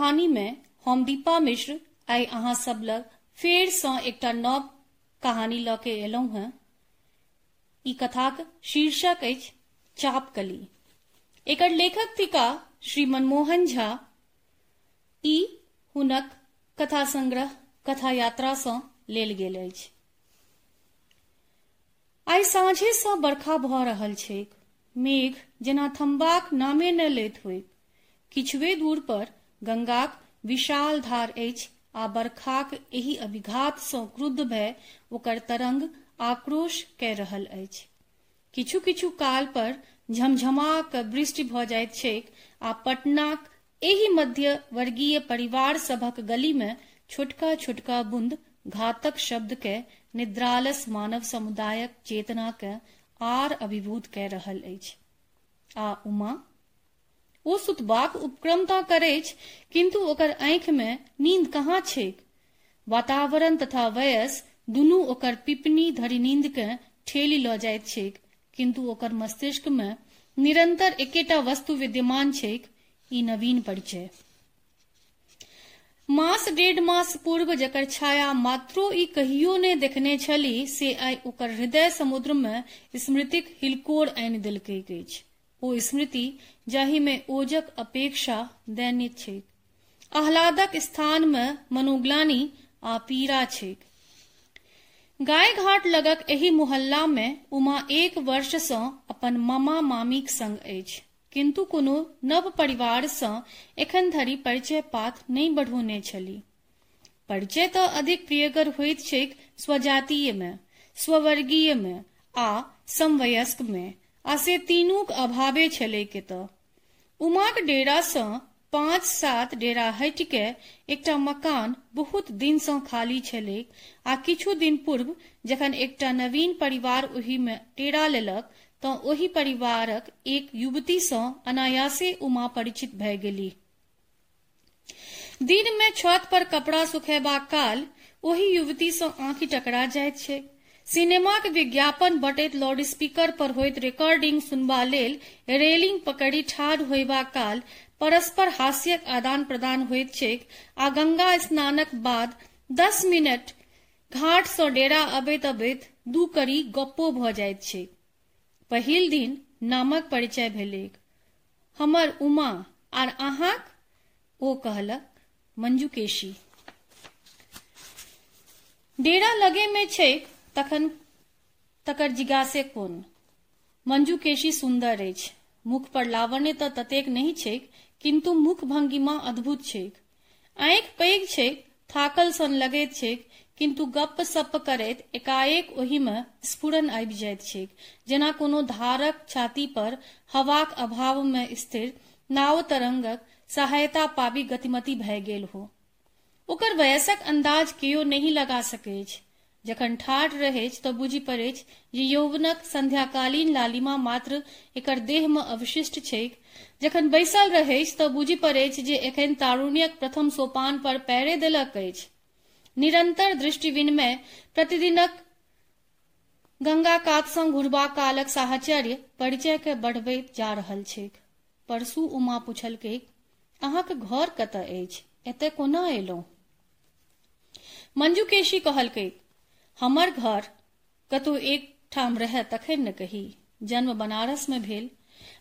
कहानी में हम दीपा मिश्र आइ अहाँ सब लग, फेर सँ एकटा नव कहानी लऽ के एलहुं हेँ। ई कथाक शीर्षक चापकली एकर लेखक थिका श्री मनमोहन झा। ई हुनक कथा संग्रह, कथा यात्रा सँ लेल गेल अछि। आइ साँझे सँ बरखा भऽ रहल छैक। मेघ जेना थमबाक नामे न लैत होइत, किछुए दूर पर गंगाक, विशाल धार अछि, आ बरखाक एहि अभिघात सँ क्रुद्ध भय ओकर तरंग आक्रोश कय रहल अछि। किछु किछु काल पर झमझमा क वृष्टि भऽ जाइत छैक, आ पटनाक एहि मध्य वर्गीय परिवार सभक गली में छोटका छोटका बूंद घातक शब्द के निद्रालस मानव समुदायक चेतना के आर अभिभूत कय रहल अछि। आ उमा ओ सुतबाक उपक्रम तऽ करैछ, किंतु ओकर आंखि में नींद कहाँ छैक? वातावरण तथा वयस दुनू ओकर पिपनी धरि नींद के ठेली लऽ जाइत छैक, किंतु ओकर मस्तिष्क में निरंतर एकेटा वस्तु विद्यमान छैक, ई नवीन परिचय। मास डेढ़ मास पूर्व जकर छाया मात्रो ई कहियो ने देखने छली, से आइ ओकर हृदय समुद्र में स्मृतिक हिलकोर आनि देलकैक अछि। ओ स्मृति, जाहि में ओजक अपेक्षा दैनिक छैक। आह्लादक स्थान में मनोग्लानी आ पीड़ा छैक। गाय घाट लगक एहि मोहल्ला में उमा एक वर्ष सँ अपन मामा मामीक संग अछि, किंतु कोनो नव परिवार सँ एखन धरि परिचय पात नहि बढ़ौने छली। परिचय तऽ अधिक प्रियकर होइत छैक स्वजातीय में, स्ववर्गीय में आ समवयस्क में। आ से तीनूक अभावे छलै के तऽ उमाक डेरा सँ पाँच सात डेरा हटि के एकटा मकान बहुत दिन सँ खाली छलै आ किछु दिन पूर्व जखन एकटा नवीन परिवार ओहि में डेरा लेलक तऽ ओहि परिवारक एक युवती सँ अनायासे उमा परिचित भय गेली। दिन में छत पर कपड़ा सुखेबाक काल ओहि युवती सँ आँखि टकरा जाइत छै। सिनेमाक विज्ञापन बटैत लाउडस्पीकर पर होइत रिकॉर्डिंग सुनबा लेल रेलिंग पकड़ि ठाढ़ होयबा काल परस्पर हास्यक आदान प्रदान छैक आ गंगा स्नानक बाद दस मिनट घाट सँ डेरा अबैत अबैत दू करी गप्पो भऽ जाइत छैक। पहिल दिन नामक परिचय भेलैक। हमर उमा, आर अहाँक? ओ कहलक मंजू केशी डेरा लगे में छैक तखन तकर जिज्ञासे कोन, मंजू केशी सुन्दर अछि, मुख पर लावण्य तऽ ततेक नहीं छैक किंतु मुख भंगिमा अद्भुत छैक। आंखि पैघ छैक, थाकल सन लगैत छैक किंतु गप सप करैत एकाएक ओहि में स्फुरन आबि जाइत छैक, जेना कोनो धारक छाती पर हवाक अभाव में स्थिर, नाव तरंगक सहायता पाबी गतिमती भय गेल हो। ओकर वयसक अंदाज केओ नहीं लगा सकैछ जखन ठाढ़ रहैछ तऽ बुझि पड़ैछ जे यौवनक संध्याकालीन लालिमा मात्र एकर देह में अवशिष्ट छैक। जखन बैसल रहैछ तऽ बुझि पड़ैछ जे एखन तारुण्यक प्रथम सोपान पर पैरे देलक अछि। निरंतर दृष्टि विनिमय प्रतिदिनक गंगा कात सँ घुरबा कालक साहचर्य परिचय के बढ़बैत जा रहल छैक। परसू उमा पूछलकै अहाँक घर कतऽ अछि? एतय कोना एलहुं? मंजू केशी कहलकै हमर घर कतौ एक ठाम रह तखन न कही। जन्म बनारस में भेल।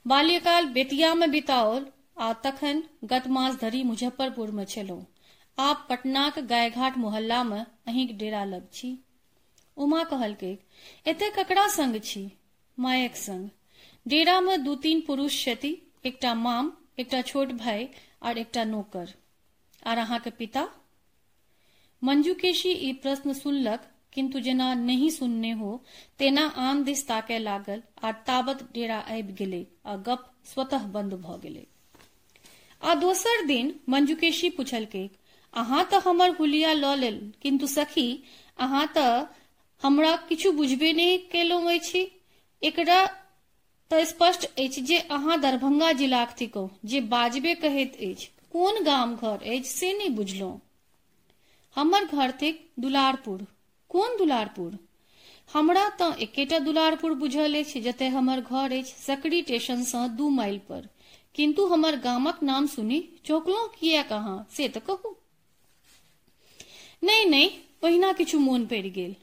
बाल्यकाल बेतिया में बिताओल आ तखन गत मास धरि मुजफ्फरपुर में छलहुं। आब पटनाक गायघाट मोहल्ला में अहींक डेरा लग छी। उमा कहलकै, एते ककरा संग छी? मायक संग, डेरा में दू तीन पुरुष छथि, एकटा माम, एकटा छोट भाई और एकटा नौकर। आर अहाँके पिता? मंजू केशी ई प्रश्न सुनलक किंतु जेना नहीं सुनने हो, तेना आन दिस ताकय लागल आ ताबत डेरा आबि गेलै, आ गप स्वतः बंद भऽ गेलै। आ दोसर दिन मंजुकेशी पूछलकै, अहाँ तऽ हमर हुलिया लऽ लेल, किंतु सखी, अहाँ तऽ हमरा किछु बुझबे नहि केलहुँ अछि? एकरा तऽ स्पष्ट अछि जे अहाँ दरभंगा जिलाक थिकौ, जे बाजबे कहैत अछि। कोन गाम घर अछि से नहि बुझलहुँ? हमर घर थिक दुलारपुर। कोन दुलारपुर? हमरा तऽ एकेटा दुलारपुर बुझल अछि जतय हमर घर अछि, सकरी स्टेशन सँ दू माइल पर। किंतु हमर गामक नाम सुनी चौकलहुँ किया कहाँ, से तऽ कहू। नहि नहि ओहिना किछु मोन पड़ि गेल।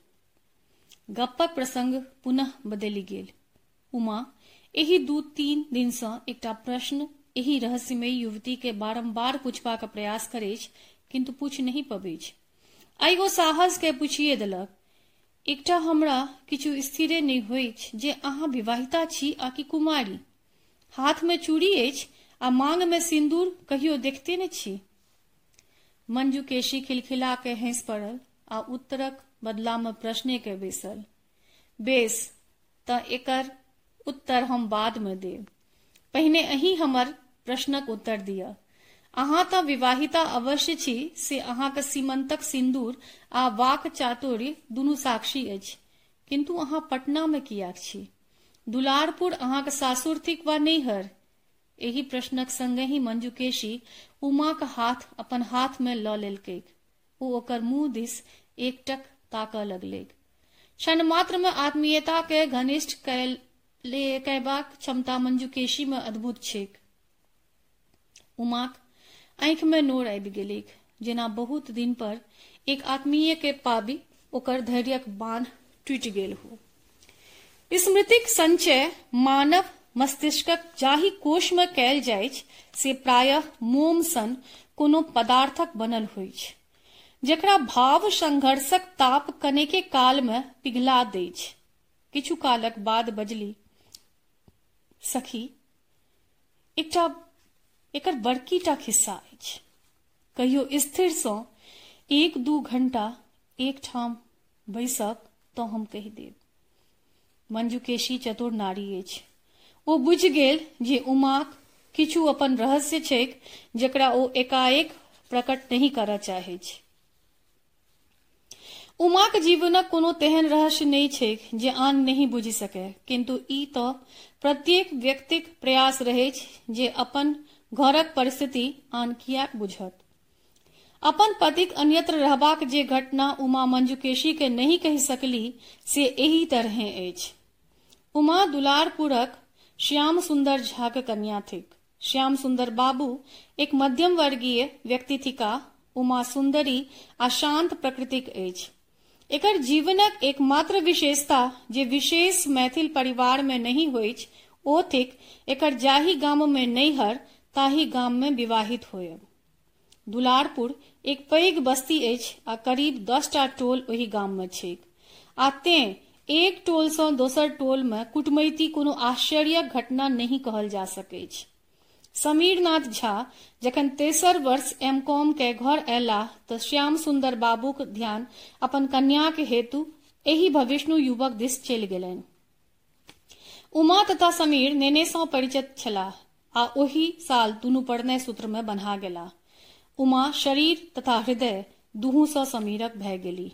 गप्पक प्रसंग पुनः बदलि गेल। उमा, एहि दू तीन दिनसँ एकटा प्रश्न, एहि रहस्यमय युवती के बारंबार पूछबाक प्रयास करैछ किंतु पूछ नहीं पबैछ आइ ओ साहस के पूछिए देलक। एकटा हमरा किछु स्थिरे नहि होइछ जे अहाँ विवाहिता छी आ कि कुमारी। हाथ में चूड़ी अछि आ मांग में सिंदूर कहियो देखते ने छी। मंजू केशी खिलखिला के हंस पड़ल आ उत्तरक बदला में प्रश्ने के बैसल। बेस त एकर उत्तर हम बाद में देब। पहिने अही हमर प्रश्नक उत्तर दिअ। अहाँ विवाहिता अवश्य छी, से अहाँके सीमंतक सिंदूर आ वाक चातुर्य दुनू साक्षी अछि। किंतु अहाँ पटना में कियाक छी? दुलारपुर अहाँके सासुर थिक वा नैहर? एहि प्रश्नक संगे ही मंजुकेशी उमाक हाथ अपन हाथ में लऽ लेलकै ओ ओकर मुँह दिस एकटक ताकऽ लगलै क्षण मात्र में आत्मीयता के घनिष्ठ कयबाक क्षमता मंजुकेशी में अद्भुत छैक। उमाक आंखि में नोर आबि गेलैक जेना बहुत दिन पर एक आत्मीय के पाबी ओकर धैर्यक बाँध टूटि गेल हो। स्मृतिक संचय मानव मस्तिष्कक जाहि कोश में कयल जाइत से प्रायः मोम सन कोनो पदार्थक बनल होइत जकरा भाव संघर्षक ताप कनेके काल में पिघला दैछ। किछु कालक बाद बजली, सखी, एकटा एकर बड़की टा खिस्सा अछि। कहियो स्थिर सँ एक दू घंटा एक ठाम बैसब तऽ हम कहि देब। मंजुकेशी चतुर नारी अछि। ओ बुझि गेल जे उमाक किछु अपन रहस्य छैक जकरा ओ एकाएक प्रकट नहीं करय चाहै छै उमाक जीवनक कोनो तेहन रहस्य नहीं छैक जे आन नहीं बुझि सकै किंतु ई तऽ प्रत्येक व्यक्तिक प्रयास रहै जे अपन घरक परिस्थिति आन कियाक बुझत। अपन पतिक अन्यत्र रहबाक जे घटना उमा मंजुकेशी के नहीं कहि सकली, से एही तरह अछि। उमा दुलारपुरक श्याम सुंदर झा के कन्या थिक। श्याम सुंदर बाबू, एक मध्यम वर्गीय व्यक्ति थिका उमा सुंदरी आ शांत प्रकृतिक अछि। एकर जीवनक एकमात्र विशेषता जे विशेष मैथिल परिवार में नहीं होइछ ओ थिक एकर जाहि गाम में नैहर ताहि गाम में विवाहित होयब दुलारपुर एक पैघ बस्ती अछि आ करीब दसटा टोल ओहि गाम में छैक। आ तें एक टोल सँ दोसर टोल में कुटमैती कोनो आश्चर्यक घटना नहीं कहल जा सकैछ समीर नाथ झा जखन तेसर वर्ष एम कॉम के घर अयलाह तऽ श्याम सुंदर बाबूक ध्यान अपन कन्याक हेतु एहि भविष्णु युवक दिस चलि गेलनि। उमा तथा समीर नेने सँ परिचित छलाह। आ ओहि साल दुनू प्रणय सूत्र में बन्हा गेला। उमा शरीर तथा हृदय दुहू सँ समीरक भय गेली।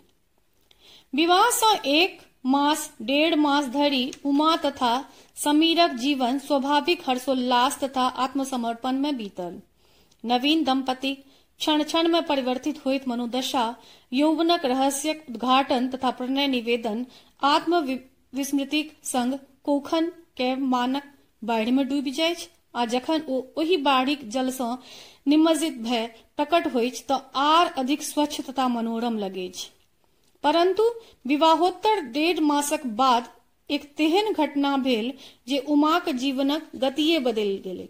विवाह सँ एक मास डेढ़ मास धरि उमा तथा समीरक जीवन स्वाभाविक हर्षोल्लास तथा आत्मसमर्पण में बीतल। नवीन दंपति क्षण क्षण में परिवर्तित होइत मनोदशा, यौवनक रहस्यक उद्घाटन तथा प्रणय निवेदन आत्म विस्मृतिक संग कोखन के मानक बाढ़ि में डूबि जाइत। आ जखन ओ ओहि बाढ़िक जल सँ निमज्जित भय प्रकट होइत तऽ आर अधिक स्वच्छ तथा मनोरम लगैछ। परंतु विवाहोत्तर डेढ़ मासक बाद एक तेहन घटना भेल जे उमाक जीवनक गतिये बदलि गेलै।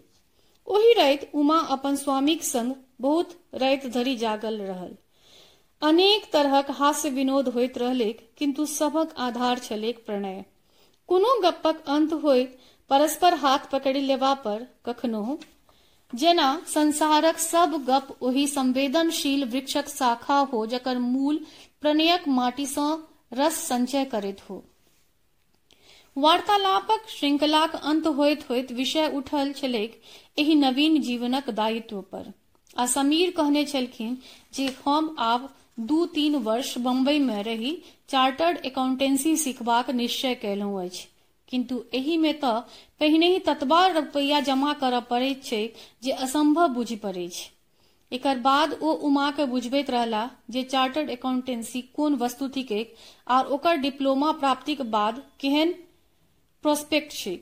ओहि राति उमा अपन स्वामीक संग बहुत राति धरि जागल रहल। अनेक तरहक हास्य विनोद होइत रहलैक किंतु सभक आधार छलैक प्रणय। कोनो गप्पक अंत होइत परस्पर हाथ पकड़ि लेबा पर कखनो। जेना संसारक सब गप ओहि संवेदनशील वृक्षक शाखा हो जकर मूल प्रणयक माटी सँ रस संचय करैत हो। वार्तालापक श्रृंखलाक अंत होइत होइत विषय उठल छलैक एहि नवीन जीवनक दायित्व पर। आ समीर कहने छलखिन जे हम आब दू तीन वर्ष बम्बई में रही, चार्टर्ड अकाउंटेंसी सिखबाक निश्चय कयलहुँ अछि। किंतु एहि में तऽ पहिने ही ततबा रुपैया जमा करऽ पड़ैत छै जे असंभव बुझि पड़ै एकर बाद ओ उमा के बुझबैत रहला जे चार्टर्ड अकाउंटेंसी कोन वस्तु थिक आर ओकर डिप्लोमा प्राप्तिक बाद केहन प्रोस्पेक्ट छै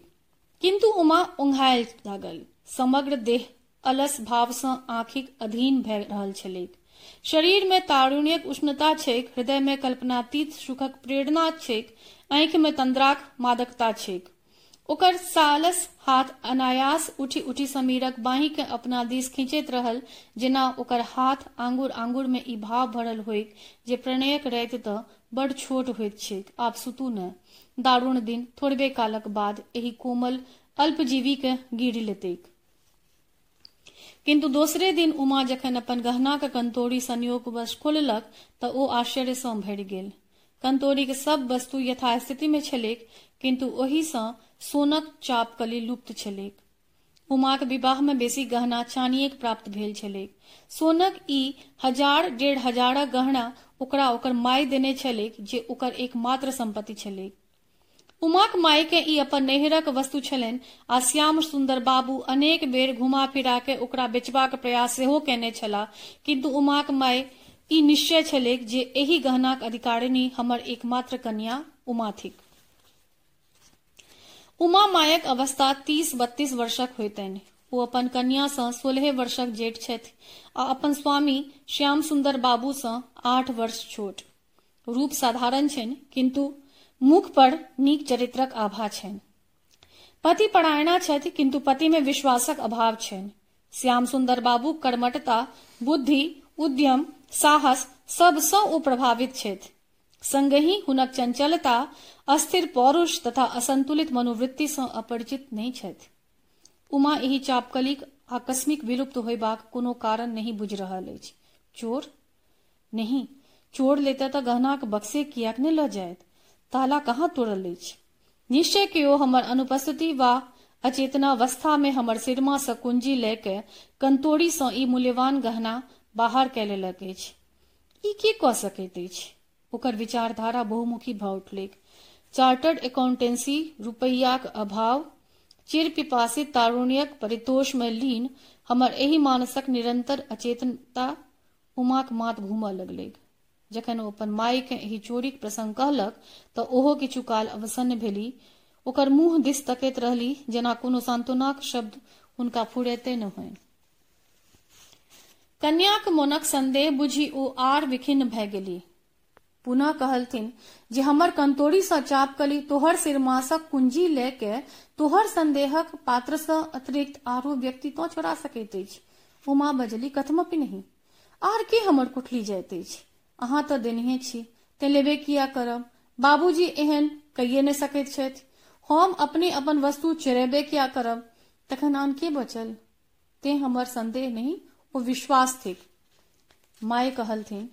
किंतु उमा ओंघायल लागल। समग्र देह, अलस भाव सँ आँखिक अधीन भए रहल छलैक। शरीर में तारुण्यक उष्णता छैक, हृदय में कल्पनातीत सुखक प्रेरणा छैक, आंखि में तंद्राक मादकता छैक। ओकर सालस हाथ अनायास उठी उठी समीरक बाही के अपना दिस खींचैत रहल, जेना ओकर हाथ आंगुर आंगुर में ई भाव भरल होइक जे प्रणयक राति तऽ बड़ छोट होइत छैक, आब सुतू न। दारुण दिन, थोड़बे कालक बाद एहि कोमल अल्पजीवी के गिर लेतैक। किंतु दोसरे दिन उमा जखन अपन गहना गहनाक कंतोरी संयोगवश खोललक तऽ ओ आश्चर्य सँ भरि गेल। कंतोरीक सब वस्तु यथास्थिति में छलैक किंतु ओहि सँ सोनक चापकली लुप्त छलैक। उमाक विवाह में बेसी गहना चानियेक प्राप्त भेल छलैक। सोनक ई हज़ार डेढ़ हजारक गहना ओकरा ओकर माय देने छलैक, जे ओकर एकमात्र संपत्ति छलैक। उमाक माय के ई अपन नैहरक वस्तु छलनि, आ श्याम सुंदर बाबू अनेक बेर घुमा फिरा के ओकरा बेचबाक प्रयास सेहो केने छलाह, किंतु उमाक माय ई निश्चय छलैक जे एहि गहनाक अधिकारिणी हमर एकमात्र कन्या उमा थिक। उमा मायक अवस्था तीस बत्तीस वर्षक होइतनि। ओ अपन कन्या सँ सोलह वर्षक जेठ छथि, आ अपन स्वामी श्याम सुंदर बाबू सँ आठ वर्ष छोट। रूप साधारण छनि, किंतु मुख पर नीक चरित्रक आभा पति परायणा किंतु पति में विश्वासक अभाव श्याम सुंदर बाबू कर्मठता, बुद्धि, उद्यम, साहस सबसँ ओ प्रभावित छथि। संगहि हुनक चंचलता, अस्थिर पौरुष तथा असंतुलित मनोवृत्ति सँ अपरिचित नहि छथि। उमा एहि चापकलिक, आकस्मिक विलुप्त होयबाक कोनो कारण नहीं बुझि रहल चोर? नहीं। चोर लेते तऽ गहनाक बक्से कियाक नहि लऽ जायत? ताला कहाँ तोड़ल अछि? निश्चय केओ हमर अनुपस्थिति वा अचेतनावस्था में हमर सिरमा सँ कुंजी लय के कंतोरी सँ ई मूल्यवान गहना बाहर कय लेलक की ओकर विचारधारा बहुमुखी भऽ उठलैक चार्टर्ड अकाउंटेंसी, रुपैयाक अभाव, चिर पिपासित तारुण्यक परितोष में लीन, हमर एहि मानसक निरंतर अचेतनता उमाक मात घूमऽ लगलैक जखन ओ माय एहि चोरीक प्रसंग कहलक तऽ ओहो किछु काल अवसन्न भेली। ओकर मुँह दिस तकैत रहली, जेना कोनो सांत्वनाक शब्द हुनका फुरैते न होनि कन्याक मोनक संदेह बुझि ओ आर विखिन्न भए गेली। पुनः कहलथिन जे, हमर कंतोरी सँ चापकली तोहर सिरमासक कुंजी लय के तोहर संदेहक पात्र सँ अतिरिक्त आरो व्यक्ति तो चोरा सकैत अछि। उमा बजली, कथमपि नहीं। आर के हमर कुठली जाइत अछि? अहाँ तऽ देनहे छी ते लेबे किया करब। बाबूजी एहन कहिए नहि सकैत छथि, हम अपने अपन वस्तु चोरेबे किया करब। तखन आन के बचल। ते हमर संदेह नहीं वो विश्वास थिक। माय कहलथिन,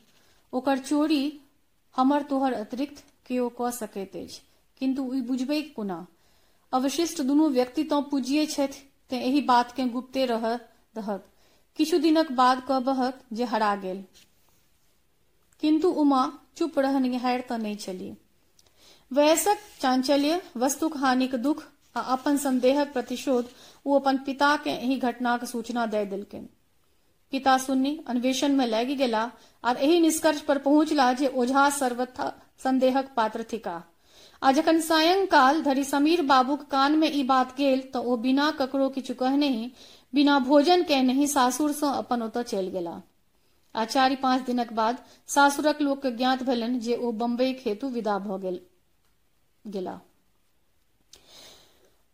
ओकर चोरी हमर तोहर अतिरिक्त केओ कऽ सकैत अछि किंतु ई बुझबै कोना? अवशिष्ट दुनू व्यक्ति तऽ पूजिये छथि, ते एहि बात के गुप्ते रह दहक। किछु दिनक बाद कहबहक जे हरा गेल। किंतु उमा चुप रहनिहार तऽ नहि छली वयसक चांचल्य वस्तुक हानिक दुख आ अपन संदेहक प्रतिशोध वो अपन पिता के एहि घटनाक सूचना दय देलकनि। पिता सुन्नी, अन्वेषण में लागि गेला और एहि निष्कर्ष पर पहुंचला जे ओझा सर्वथा संदेहक पात्र थिका। आ जखन सायंकाल धरि समीर बाबूक कान में ई बात गेल तऽ ओ बिना ककरो किछु कहने ही बिना भोजन के नहीं सासुर सँ अपन ओतऽ चलि गेला। आ चारि पाँच दिनक बाद सासुरक लोक के ज्ञात भेलनि जे ओ बम्बई हेतु विदा भऽ गेल, गेला।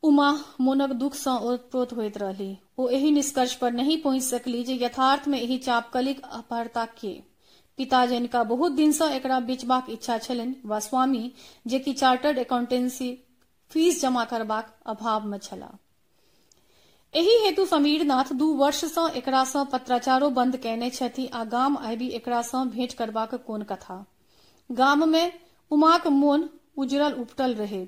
उमा मोनक दुख सँ ओतप्रोत होइत रहली। ओ एहि निष्कर्ष पर नहीं पहुँच सकली जे यथार्थ में एहि चापकलिक अपहरता के। पिता जिनका बहुत दिन सँ एकरा बेचबाक इच्छा छलनि, वा स्वामी जे कि चार्टर्ड अकाउंटेंसी फ़ीस जमा करबाक अभाव में छलाह। एहि हेतु समीरनाथ दू वर्ष सँ एकरा सँ पत्राचारो बंद केने छथि आ गाम आबि एकरा सँ भेंट करबाक कोन कथा। गाम में उमाक मोन उजरल उपटल रहे।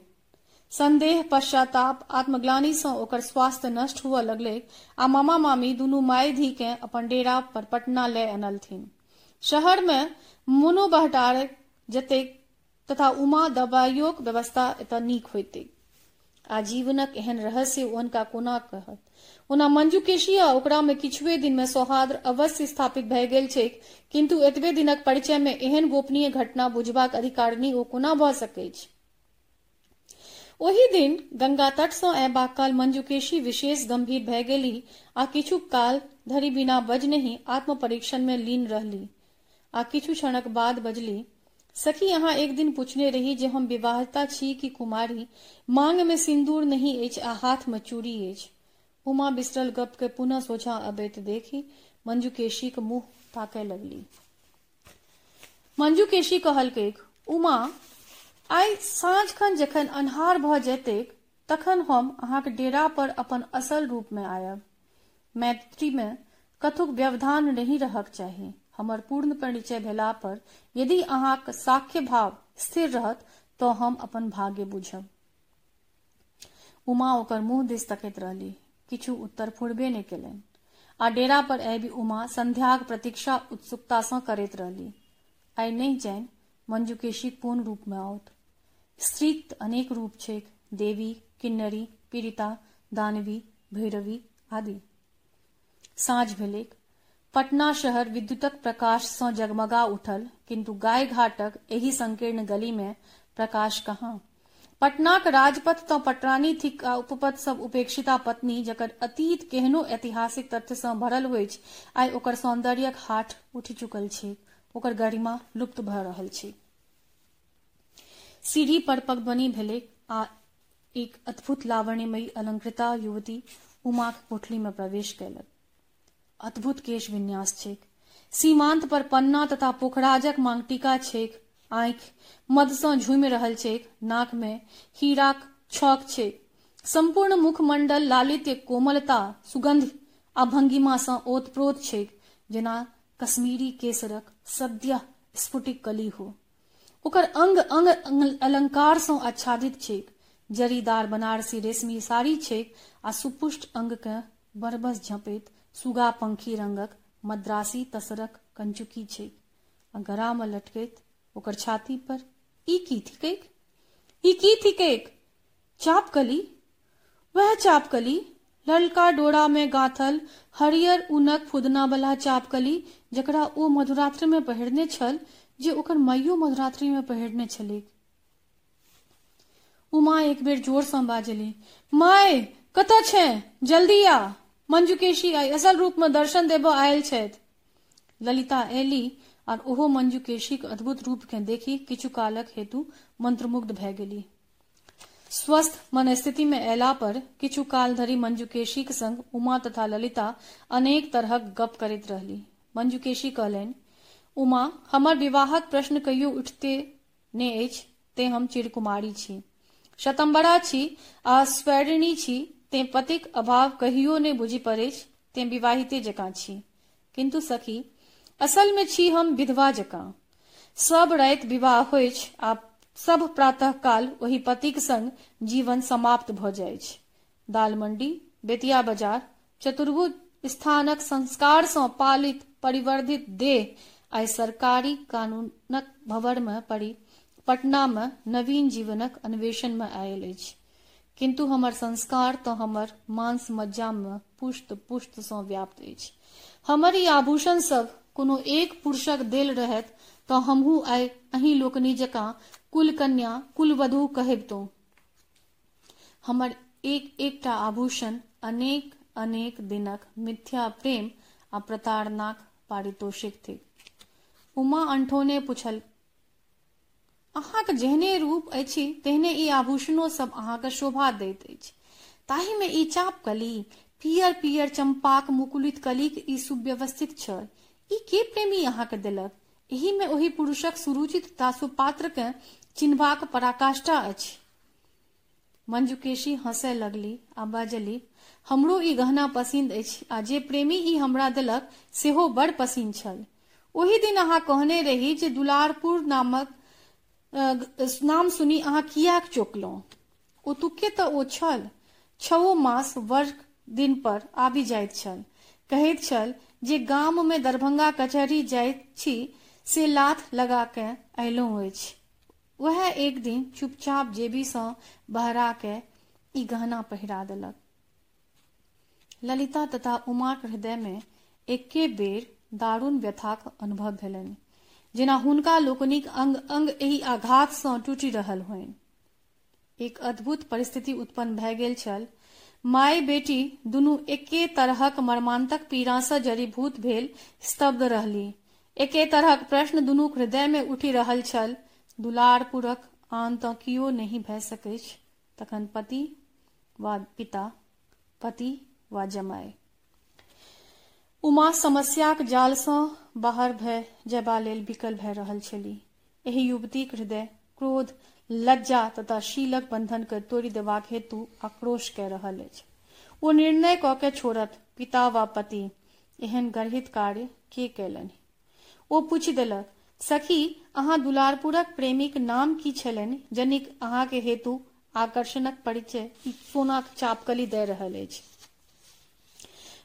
संदेह पश्चाताप, आत्मग्लानी सँ ओकर स्वास्थ्य नष्ट हुआ लगले आ मामा मामी दुनू माय धी के अपन डेरा पर पटना ले अनलथिन। शहर में मोनो बहटार जतेक तथा उमा दवाइयोक व्यवस्था एतऽ नीक होइते आ जीवनक एहन रहस्य हुनका कोना कहत। ओना मंजू केशिया ओकरा में किछुए दिन में सौहार्द अवश्य स्थापित भए गेल छैक किंतु एतबे दिनक परिचय में एहन गोपनीय घटना बुझबाक अधिकारिणी ओ कोना भऽ सकैछ ओही दिन गंगा तट सँ अयबाक काल मंजुकेशी विशेष गंभीर भय गेली आ किछु काल धरि बिना बजनहि आत्म परीक्षण में लीन रहली आ किछु क्षणक बाद बजली सखी अहाँ एक दिन पूछने रही जे हम विवाहता छी कि कुमारी? मांग में सिंदूर नहीं अछि आ हाथ में चूड़ी अछि उमा बिसरल गप के पुनः सोझा अबैत देखी मंजुकेशी के मुँह ताकय लगली। मंजुकेशी कहलकैक उमा, आइ साँझ खन जखन अन्हार भऽ जेतैक, तखन हम अहाँक डेरा पर अपन असल रूप में आयब। मैत्री में कथुक व्यवधान नहीं रहक चाही। हमर पूर्ण परिचय भेला पर यदि अहाँक साख्य भाव स्थिर रहत तो हम अपन भाग्य बुझब। उमा ओकर मुँह दिस तकैत रहली। किछु उत्तर फुरबे नहि केलनि। आ डेरा पर आबि उमा संध्याक प्रतीक्षा उत्सुकता सँ करैत रहली। आइ नहि जानि मंजुकेशी पूर्ण रूप में आओत। स्त्रीक अनेक रूप छैक। देवी, किन्नरी, पीड़िता, दानवी, भैरवी आदि। साँझ भेलैक। पटना शहर विद्युतक प्रकाश सँ जगमगा उठल, किंतु गाय घाटक एहि संकीर्ण गली में प्रकाश कहाँ? पटनाक राजपथ तऽ पटरानी थिक आ उपपथ सब उपेक्षिता पत्नी, जकर अतीत केहनो ऐतिहासिक तथ्य सँ भरल होइछ, आइ ओकर सौंदर्यक हाट उठि चुकल छै ओकर गरिमा लुप्त भऽ रहल छै सीढ़ी पर पगध्वनि भेलै, आ एक अद्भुत लावण्यमयी अलंकृता युवती उमाक कोठली में प्रवेश कयलक। अद्भुत केश विन्यास छैक। सीमांत पर पन्ना तथा पोखराजक मांगटिका छैक। आंखि मद सँ झूमि रहल छैक। नाक में हीराक छौक छैक। संपूर्ण मुखमंडल लालित्य, कोमलता, सुगंध आ भंगिमा सँ ओतप्रोत छैक, जेना कश्मीरी केसरक सद्य स्फुटिक कली हो। ओकर अंग अंग अलंकार सँ आच्छादित छैक। जरीदार बनारसी रेशमी साड़ी छैक आ सुपुष्ट अंग के बरबस झपैत सुगा पंखी रंगक, मद्रासी तसरक कंचुकी आ गरा में लटकैत ओकर छाती पर, ई की थिकैक ई की थिकैक चापकली वह चापकली ललका डोरा में गाथल, हरियर ऊनक फुदना वाला चापकली जकरा ओ मधुरात्रि में पहिरने छल, जे ओकर माइयो मधुरात्रि में पहिरने छलीक। उमा एक बेर ज़ोर सँ बाजली, माय कतऽ छै? जल्दी आ। मंजुकेशी आई असल रूप में दर्शन देबऽ आयल ललिता एली और ओहो मंजुकेशी के अद्भुत रूप के देखी किछु कालक हेतु मंत्रमुग्ध भय गेली स्वस्थ मन स्थिति में अयला पर किछु काल धरि मंजुकेशी के संग उमा तथा ललिता अनेक तरहक गप करैत रहली मंजुकेशी कहलनि उमा हमर विवाहक प्रश्न कहियो उठते ने ते हम चिरकुमारी छी शतम्बरा छी आ स्वैरिणी छी ते पतिक अभाव कहियो ने बुझि पड़ैछ ते विवाहिते जकाँ छी किंतु सखी असल में छी हम विधवा जकाँ सब राति विवाह हो सब प्रातः काल वही पतिक संग जीवन समाप्त भ जाइछ दाल मंडी बेतिया बाज़ार चतुर्भुज स्थानक संस्कार सँ पालित परिवर्धित देह आइ सरकारी कानूनक भंवर में पड़ी पटना में नवीन जीवनक अन्वेषण में आयल अछि किंतु हमर संस्कार तो हमर मांस मज्जा में पुष्ट पुष्ट सँ व्याप्त अछि। हमर ई आभूषण सब कोनो एक पुरुषक देल रहत तऽ हमहू आइ अही लोकनि जकाँ कुल कन्या, कुल वधु कहबितौं। हमर एक, एकटा आभूषण अनेक अनेक दिनक मिथ्या प्रेम आ प्रताड़नाक पारितोषिक थिक। उमा अंठोने पुछल अहाँक जेहने रूप अछि, तेहने ई आभूषणो सब अहाँके शोभा दैत अछि। ताहि में ई चाप कली, पियर पियर चंपाक मुकुलित कलीक ई सुव्यवस्थित छल ई के प्रेमी अहाँके देलक? एही में ओही पुरुषक सुरुचित तासुपात्र के चिन्हबाक पराकाष्ठा अछि। मंजुकेशी हंसय लगली आ बाजली, हमरो ई गहना पसिंद अछि, आ जे प्रेमी ई हमरा देलक, सेहो बड़ पसिन छल। ओही दिन अहाँ कहने रही जे दुलारपुर नामक नाम सुनी अहाँ कियाक चौकलहुं ओतुके तऽ ओ छल छओ मास वर्ष दिन पर आबि जाइत छल। कहैत छल जे गाम में दरभंगा कचहरी जाइत छी, से लाथ लगा के अयलहुं अछि। वह एक दिन चुपचाप जेबी सँ बहरा के ई गहना पहिरा देलक। ललिता तथा उमाक हृदय में एके बेर दारुण व्यथाक अनुभव भेलनि। जेना हुनका लोकनिक अंग अंग एहि आघात सँ टूटि रहल होनि एक अद्भुत परिस्थिति उत्पन्न भए गेल छल। माय बेटी दुनू एके तरहक मर्मांतक पीड़ासँ जड़ीभूत भेल स्तब्ध रहली एके तरहक प्रश्न दुनूक हृदय में उठि रहल छल। दुलार पुरक आन तऽ कियो नहि भए सकैछ। तखन पति वा पिता, पति वा जमाय। उमा समस्याक जालसँ बाहर भए जयबा लेल विकल भए रहल छली। एहि युवतीक हृदय क्रोध, लज्जा तथा शीलक बंधन के तोड़ि देबाक हेतु आक्रोश कए रहल अछि। ओ निर्णय कऽ के छोड़त, पिता वा पति। एहन गर्हित कार्य के कयलनि? ओ पूछि देलक, सखी, अहाँ दुलारपुरक प्रेमीक नाम की छलनि जनिक अहाँके हेतु आकर्षणक परिचय सोनाक चापकली दे रहल अछि?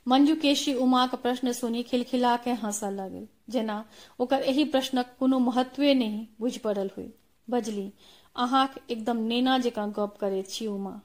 मंजू केशी उमा उमाक प्रश्न सुनी खिलखिला के हंसऽ लगल। जेना, ओकर एहि प्रश्नक कोनो महत्वे नहीं बुझ पड़ल होय बजली, अहाँक एकदम नेना जकाँ गप करैत छी उमा।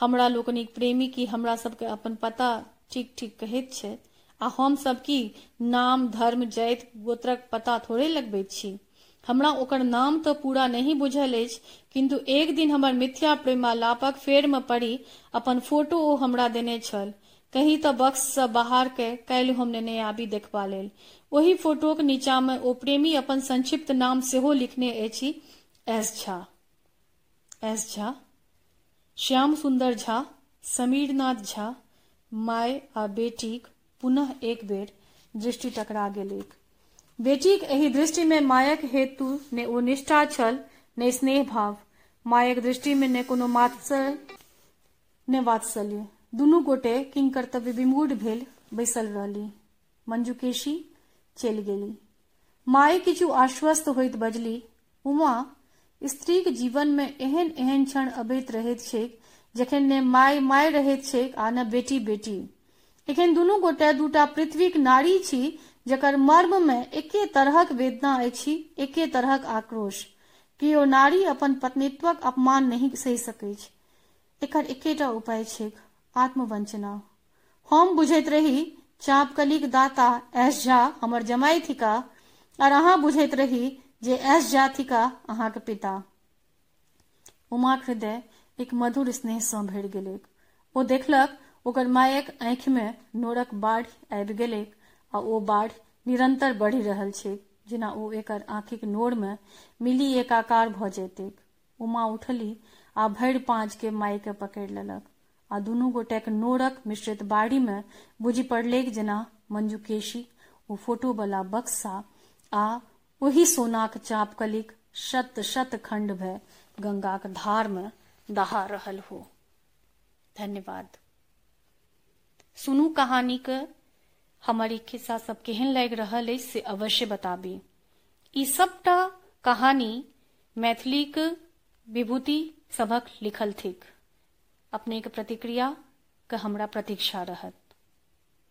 हमरा लोकनिक प्रेमी की हमरा सबके अपन पता ठीक ठीक कहैत छै, आ हम सब की नाम, धर्म, जाति, गोत्रक पता थोड़े लगबैत छी। हमरा ओकर नाम तो पूरा नहीं बुझल अछि किंतु एक दिन हमर मिथ्या प्रेमालापक फेर में पड़ी अपन फ़ोटो ओ हमरा देने छल। कहीं तऽ बक्स से बाहर के काल्हि हम आबी देखबा लेल। ओही फोटोक नीचा में ओ प्रेमी अपन संक्षिप्त नाम सेहो लिखने अछि एस झा। एस झा। श्याम सुंदर झा, समीरनाथ झा, माय आ बेटीक पुनः एक बेर दृष्टि टकरा गेलैक बेटीक एहि दृष्टि में मायक हेतु ने ओ निष्ठा छल, ने स्नेह भाव। मायक दृष्टि में ने कोनो मात्सर, ने वात्सल्य। दुनू गोटे किंग कर्तव्य विमूढ़ भेल बैसल रहली। मंजुकेशी चलि गेली। माय किछु आश्वस्त होइत बजली, उमा, स्त्रीक जीवन में एहन एहन क्षण अबैत रहैत छैक जखन ने माय माय रहैत छैक आ न बेटी बेटी। एखन दुनू गोटे दूटा पृथ्वीक नारी छी जकर मर्म में एके तरहक वेदना अछि, एके तरहक आक्रोश। कियो नारी अपन पत्नीत्वक अपमान नहीं सहि सकैछ एकर एकेटा उपाय छैक। आत्मवंचना। हम बुझैत रही चापकलीक दाता एस झा हमर जमाई थिका, और अहा बुझैत रही जे एस झा थिका अहाँके पिता। उमाक हृदय एक मधुर स्नेह से भरि गेलैक। ओ देखलक, ओकर मायक आंखि में नोरक बाढ़ आबि गेलैक, आ ओ बाढ़ निरंतर बढ़ि रहल छै जेना ओ एकर आंखिक नोर में मिली एकाकार भऽ जैतेक। उमा उठली आ भरि पाँच के माय के पकड़ि लेलक। आ दुनू गोटेक नोरक मिश्रित बाड़ी में बुझि पड़लेक जेना मंजू केशी ओ फ़ोटो वाला बक्सा, आ ओही सोनाक चापकलिक शत शत खंड भय गंगाक धार में दहा रहल हो। धन्यवाद। सुनू कहानी के हमर खिस्सा सब केहन लागि रहल अछि से अवश्य बताबी। ई सबटा कहानी मैथिलीक विभूति सभक लिखल थिक। अपनेक प्रतिक्रिया के हमरा प्रतीक्षा रहत।